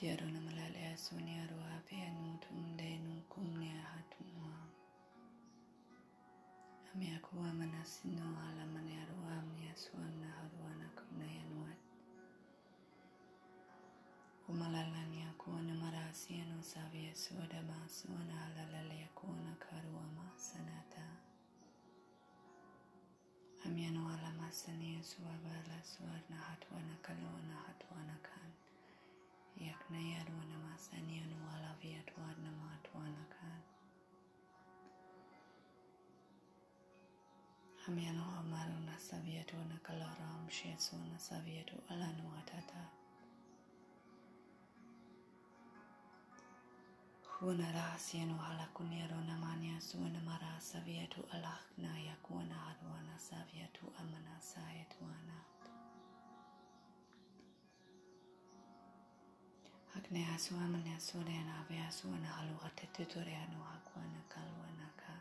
Diaruna malalea sunia roape anutum denum cumnea na Amia kua manasino ala manea roamnia suamna haruana cumnea nuat. Umalalania kuana marasia no savia suada masuana ala lalea kuana karua masanata. Amia no ala masania suabala suarna hatuana kalua. Nayadwana Masanyanwala Vyatwadna Matwanakan. Amyano Amaruna Savyatwana Kalaram Sheswana Savyatu Alanwatata. Kuna rasyanu hala kunyaro namanya suana mara savyatu alakna yakuna adwana savyatu amana sayatwana. Le asua ma le asua le ana ve asua na halua te tutore anu akua na kalua na ka.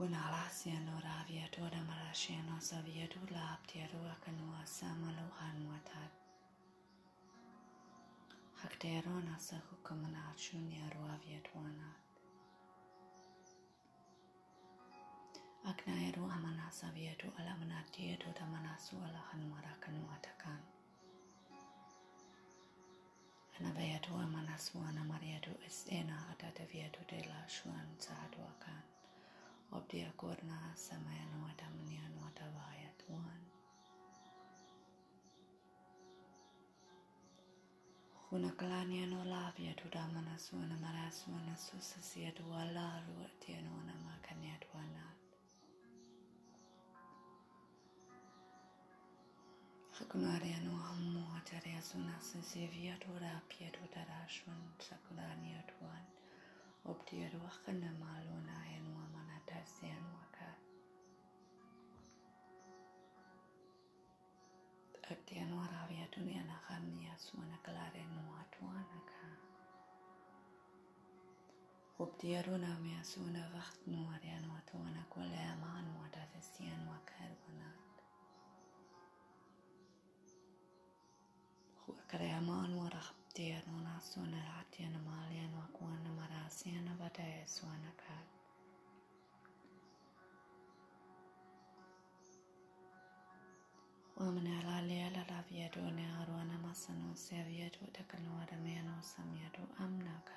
Una alasia no ravia toda marashia no savia tu la aptia rua kanua sama lohan watat. Hakterona sa hukamana chunia ruavia tuanat. Agnaeru amana savietu ala menatietu tamanasu ala hanumarakan watakan. Anabayatu amanasu esena adatavietu dela shuan sahaduakan. Obdia kurna samayan watamnian watavayat wan. Una kalanian anamarasu anasusasia dualaru Sakunariano amo acharya sunas sevia tora piedo tarashwan sakudarnia tuan obtia ruakana malona enua manatasya anuaka Aktia no aravia tunia na hamnia suana kalare no atuanaka Obtia runa mea suana vacht no ariano atuana kolea manu atasya anuaka erwanaka Creamon warahtian unasuna hatian و wakuan marasian abadaya suanakat. ومن العلي الرب يدو نار ونمسن سير يدو تكن ورمين وسم يدو أمنك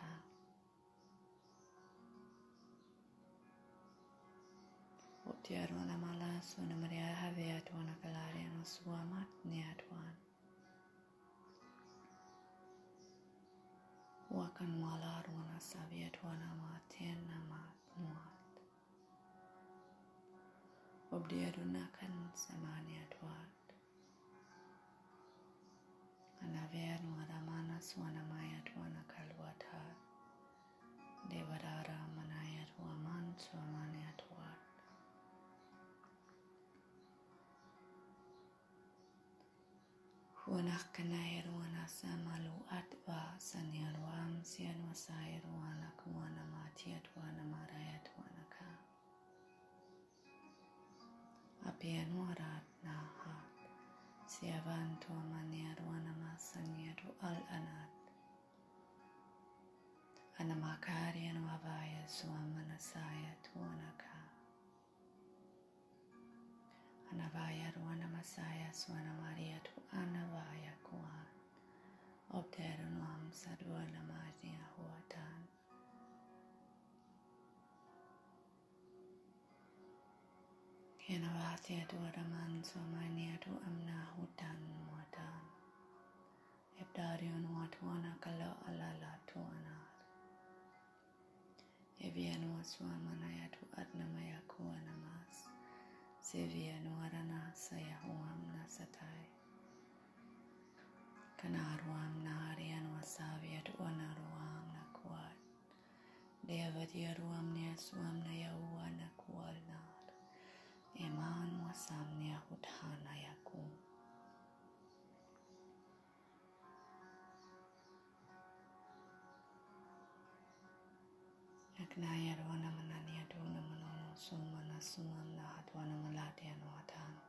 وتيارون مالا سون مريا هذي أدوان كلارين وسوامات نيادوان saviet wakanwalar wanasaviet wanamaten namat muat. Obdierunakan samaniat wat. Anaver wanamanas wanamayat wanakalwatat. Devadara manayat waman swamaniat wat. Huanakkanayat Saya Ruala Kuana Matia Duana Maraya Duana Ka Apiano Arat Nahat Siavanto Amania Ruana Masanieru Al Anat Anamakari Anuavaya Suamanasaya Duana Ka Anavaya Ruana Masaya Suana Maria Duana Vaya Kuana Hena vātia tu aramanso mainia tu amna hutan watan. Ebdarion watuana kalo alala tu anar. Evian waswamanaya tu adnamaya kuanamas. Sevian warana sayahuam nasatai. Kanarwam naharian wasavia tu anarwam nakuat. Deavadiarwam niaswam nayahuana kualna. imani wa saamne yakuthala yaku laknaya rwana manani atuna manono na sumana atwana malate anwatana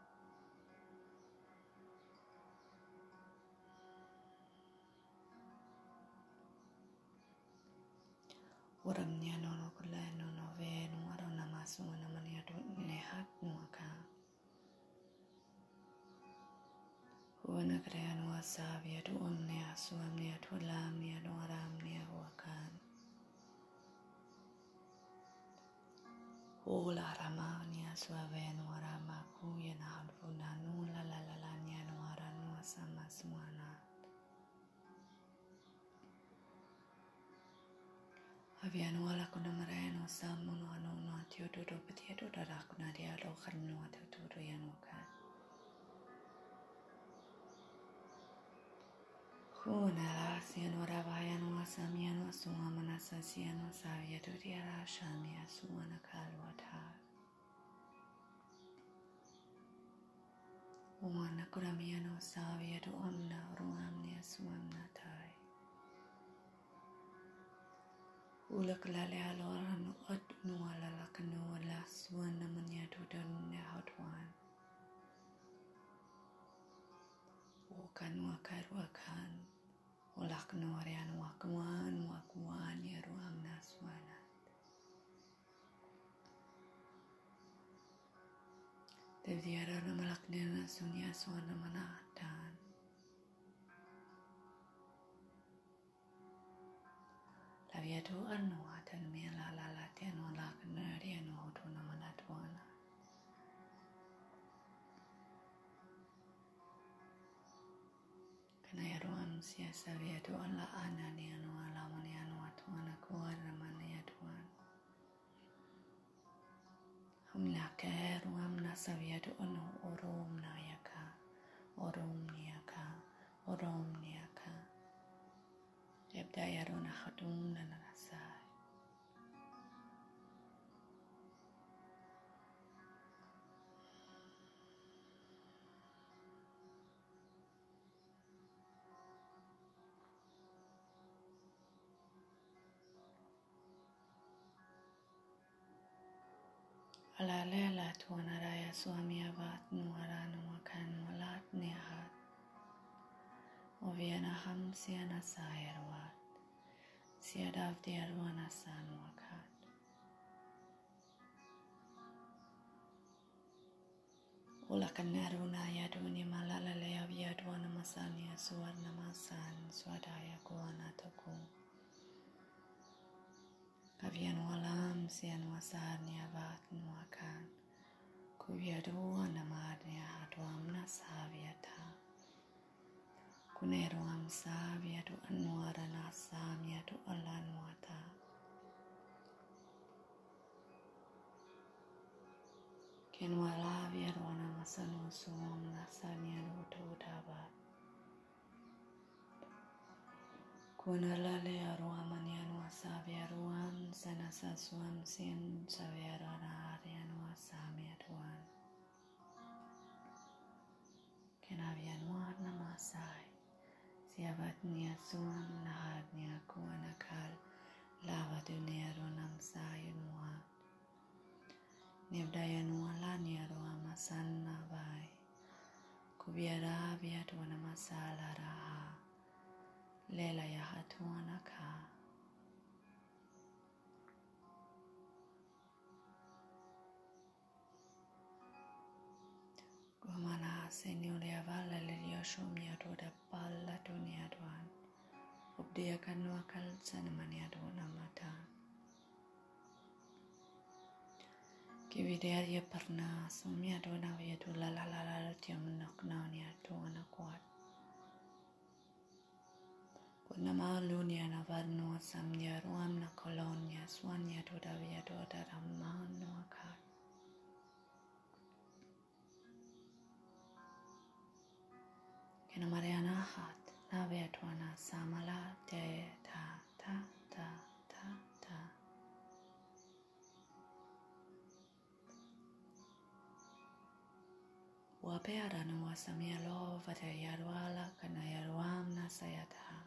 uramnya nono Wasavya tu omnya suamnya tu lamnya dongaramnya huakan. Ola ramanya suave nuarama kuya na nula la la la nya nuara nua sama suana. Avya nuala kuna mareno samu nuanu nuatio dodo petia dodo rakuna dia lo Kundala Sianwara Bhayanwa Samyanwa Suma Manasa Sianwa Savya Dutiyara Shamya Suwana Kalwata Wana Kuramyano Savya Duamna Ruamnya Suamna Tai Ulak lale aloran od nuala lakanu la suana menyadu dan nehotwan. Bukan wakar wakan ulah kenorean wakuan wakuan ya ruang naswana Tadiara nama lakdana sunya Lavia tu anua dan mela siya sa ya tu ala ana ni anu ala mani anu atu ana kuara mani aduan. Ya Humna kair wa amna sabia ya tu anu orom na yaka, orom niya ka, orom ni yaka. Ebda yaruna khadum na na Kaleela tuanaraya swami avat nuharanu kanmulat nihat. Oviena ham siena sairvat. Siadavdi arvana sanwakat. Ulakanaruna yaduni malalale avyadwana masanya suwarnamasan swadaya kuanatoku. abbiano alam siano asarnia vatnu akan kuvyado namarnia adwam nasavyata kunero am savyatu anwara nasamyatu alanwata kenwa lavyaro namasanu suam nasanya nutudavat kunalale arwamanyanu asavya sana saswan sin saverana arianwa samyatwan. Kenavyanwan namasai. Siavatnya suan lahadnya kuanakal lavadunerunam sayunwan. Nivdayanualanyaro amasannavai. Kubiaravyatwanamasala raha. Lela yahatwanaka. Gomana senioria valla lilia shumia toda palla tonia doan. Ubdia kanua kaltsan mania dona mata. Kividea ye perna sumia dona via tu la la la la tiam nak naunia tuana kuat. Kuna maalunia na varnua samia ruam na kolonia suania toda via toda ramanoa ka. en omarianahat navetwana samala de ta ta ta ta ta. Wapearanu wasamyalo vatayarwala kanayarwam nasayataha.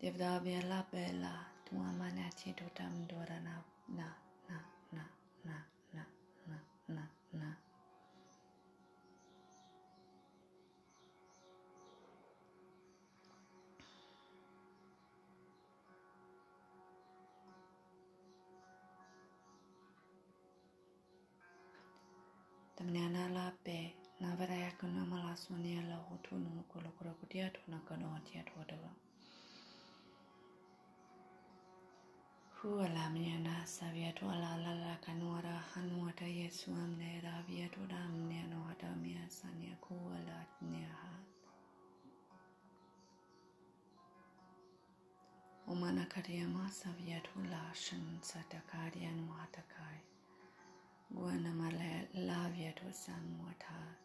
Devdabya la bella, tuamanati tutam doranabna la, la, la, la, la. Tamniana la kuna mala sonia la hutu nukulu kura kutia tu na kano hatia tu wadawa. Hu ala mnyana savia tu ala ala Rakanurahanwata Yeswam ne Ravyaturam ne Noatamya Sanya Kualat Nyahat. Umanakaryama Savyatushan Satakaryan Watakai. Guanamale Lavyatu Sanwatat.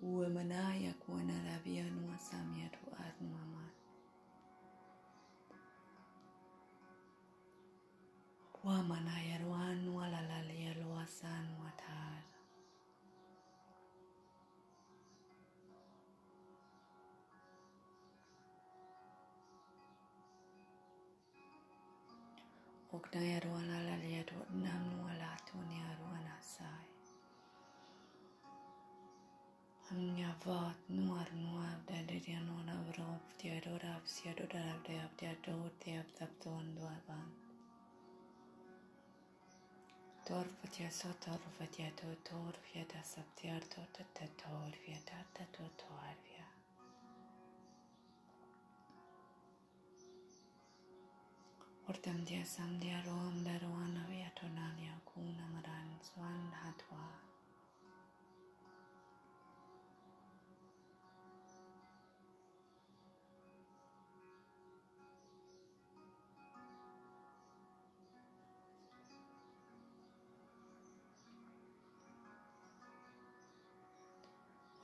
Umanaya Kuanaravyanu Samyatu Atmamat. wa mana yarwa nuwa lalal yarwa san watar okna yarwa lalal yarwa nam nuwa latun yarwa nasai Amnya vat nuar nuar da dirian ona vrop tiador absiador abde abde ador tiap tap tuan duar bang. Torfatia so torfatia to torfia da saptiar to ta ta torfia da ta to torfia. Ortam dia sam dia roam da roana via tonania kuna maran swan hatwa.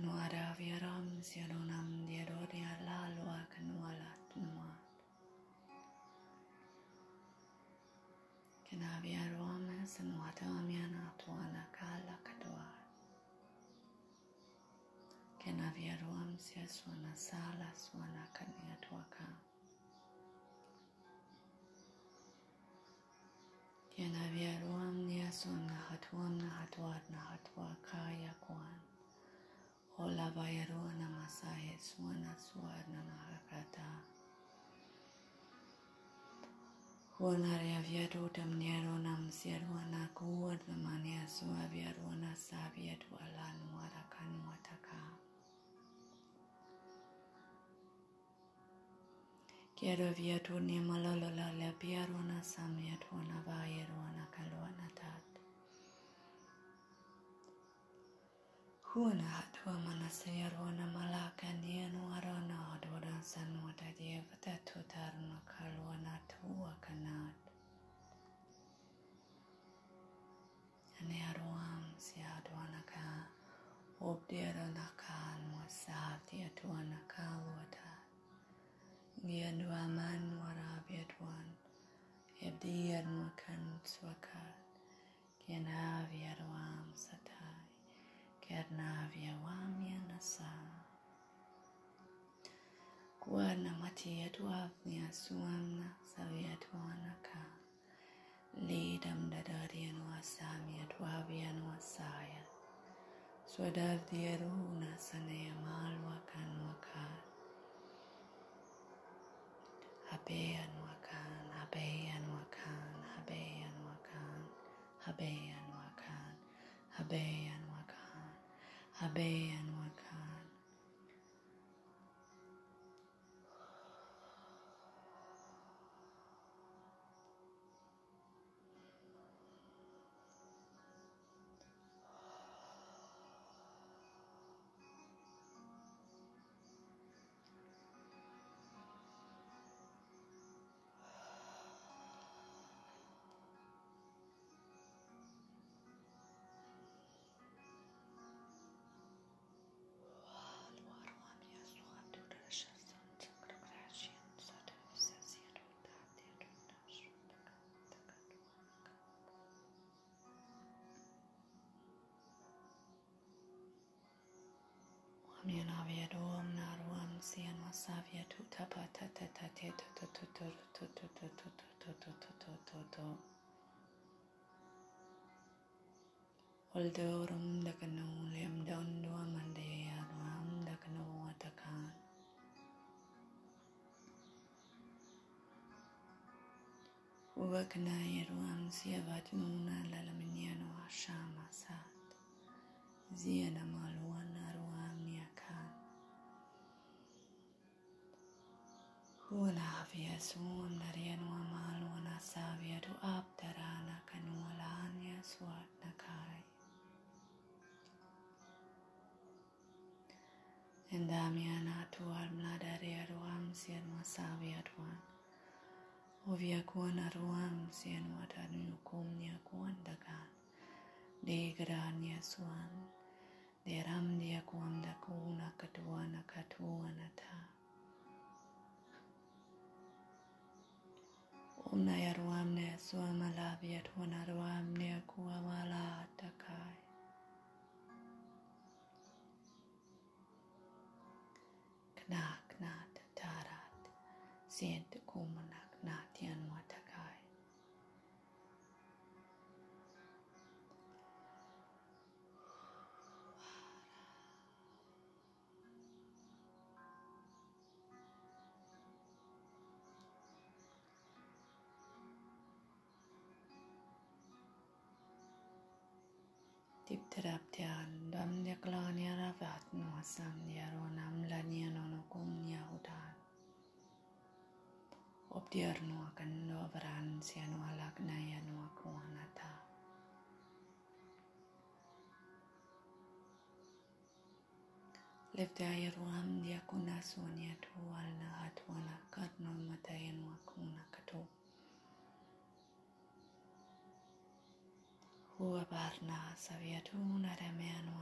nu ada viram sianonam diedoria lalua canualat nuat. Kena via ruame senuata amiana tuana cala caduat. Kena via ruam sia suana sala suana cania tuaca. Kena via ruam nia suana hatuam na hatuat na kaya kuan. ola Vayarona Masaya Swana Swana Mahakrata. Wanarea viadu tamniaro nam siaruana kuwa namania sua viaruana sabia tualan warakan wataka. Kiaro viatu ni malolo la piaruana samia tuana vayaruana kaluana Guna dua manasaya rona malaka nianu arana dora sanuta devata tutarna karwana tua kanat. Ane aruam siya duanaka obdera nakan wasati atuanaka luata. Gia duaman warabia duan. Ebdi yarmakan swakat. Gianavi aruam satai. Kernavya Wamyanasa Kuarnamati Yatuavnya Suamna Savyatwanaka Lidam Dadaryanwasami Yatuavyanwasaya Swadardhyaruna Sanayamalwakanwakar Habeyanwakan Habeyanwakan Habeyanwakan Habeyanwakan Habeyanwakan one. နေလာဝေရော sian masavya tu tapa ta ta ta te tu tu tu tu tu tu tu tu tu tu tu tu tu tu Holdorum dakanu liam don dua mandaya duam dakanu atakan Uvakanaya duam siya vatmuna lalaminiano ashamasat Zia namaluan aru والعافية يسوع مريا ومال ونصاب يدو أب درانا كنولان ya يسوع نكاي Endamiana tuar mladare ruam sien masavi aduan. Ovia kuan aruam sien watan yukum nia kuan dagan. De gran yasuan. De ram dia kuam dakuna katuana katuana ta. Nayarwamne Suamalabiyat Wanarwamne Kuamala Takai. Knack, Nat, Tarat, Sien Tipteraptian, Doamne Claudia Ravat, Noasam, Iaronam, Lanianon, Cum, Iahudan. Obdiernua cannovran, Sianua Lagnaianua Cuanata. Levda Iaruam, Diacuna Sonia, Tualna, Atuana, Carnum, Mataianua Cuna. Urvarna Savyatuna Dhamyanuna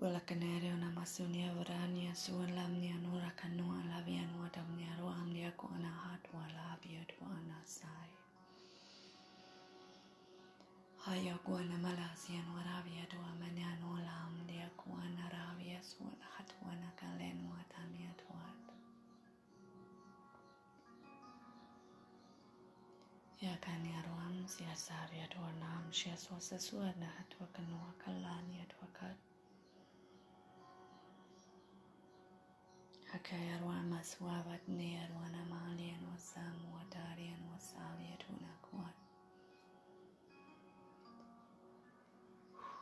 Wala kanere una masunia varania suan lamnia nura kanua labia nua damnia ruam dia kuana hatwa labia duana sai. Haya kuana malasia nua rabia dua mania nua lam dia kuana rabia suan hatwa nakalen nua tamia tuat. Ya kania ruam sia saria dua nam sia suasa suana hatwa kanua kalania dua kat. Rakaya Rwama Swavatneya Rwanamalian Wasamu Watarian Wasalia Tunakuat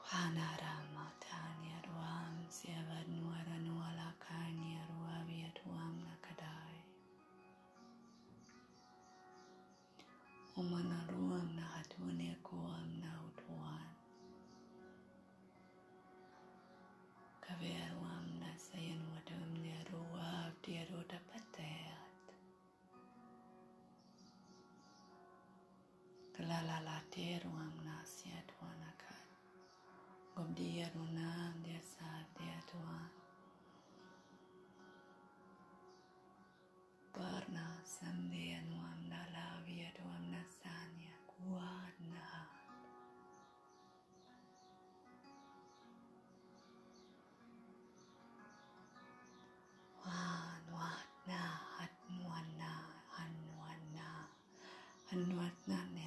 Hanarama Tanya Rwam Galalate ruangnasia duanakan. Gobdia runang dia saatnya tuan. Parna sandia nuam dalavia duam nasanya kuana. Wan wana hat nuana han wana han wana ne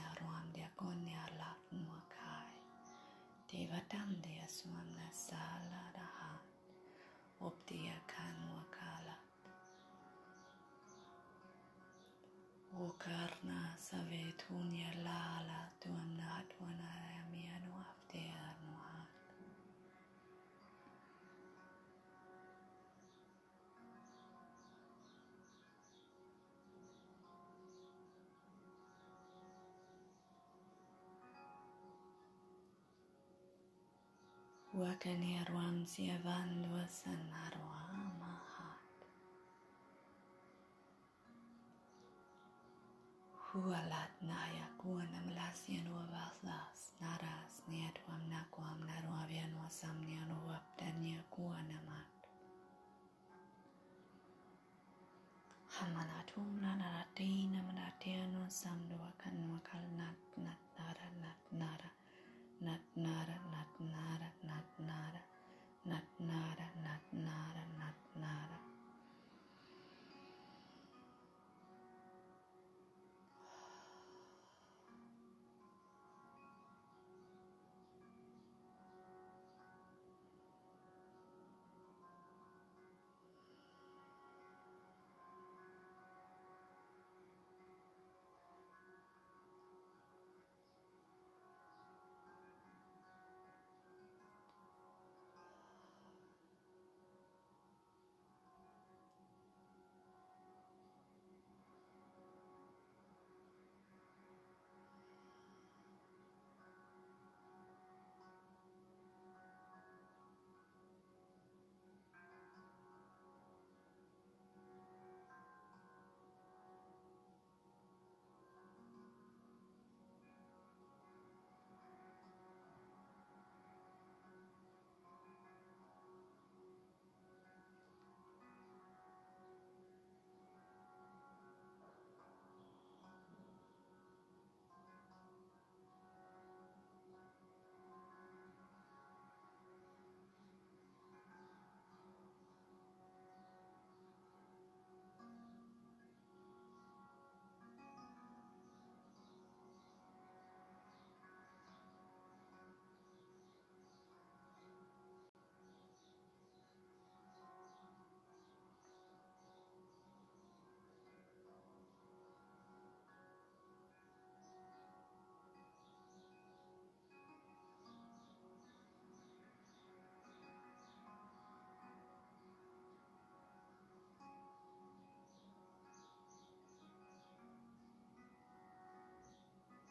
وبدياك هالوكالة وكرنا سبيتون يلا على دونات ونرى Wakanyarwam Siavandwa Sanarwamahat Hualat Nayak Wanamlasyan Wavaslas Naras Niatwam Nakwam Narwavian Wasamnian Wapdanya Kuanamat Hamanatum Nanaratina Manatianu Samdwakan Wakalnat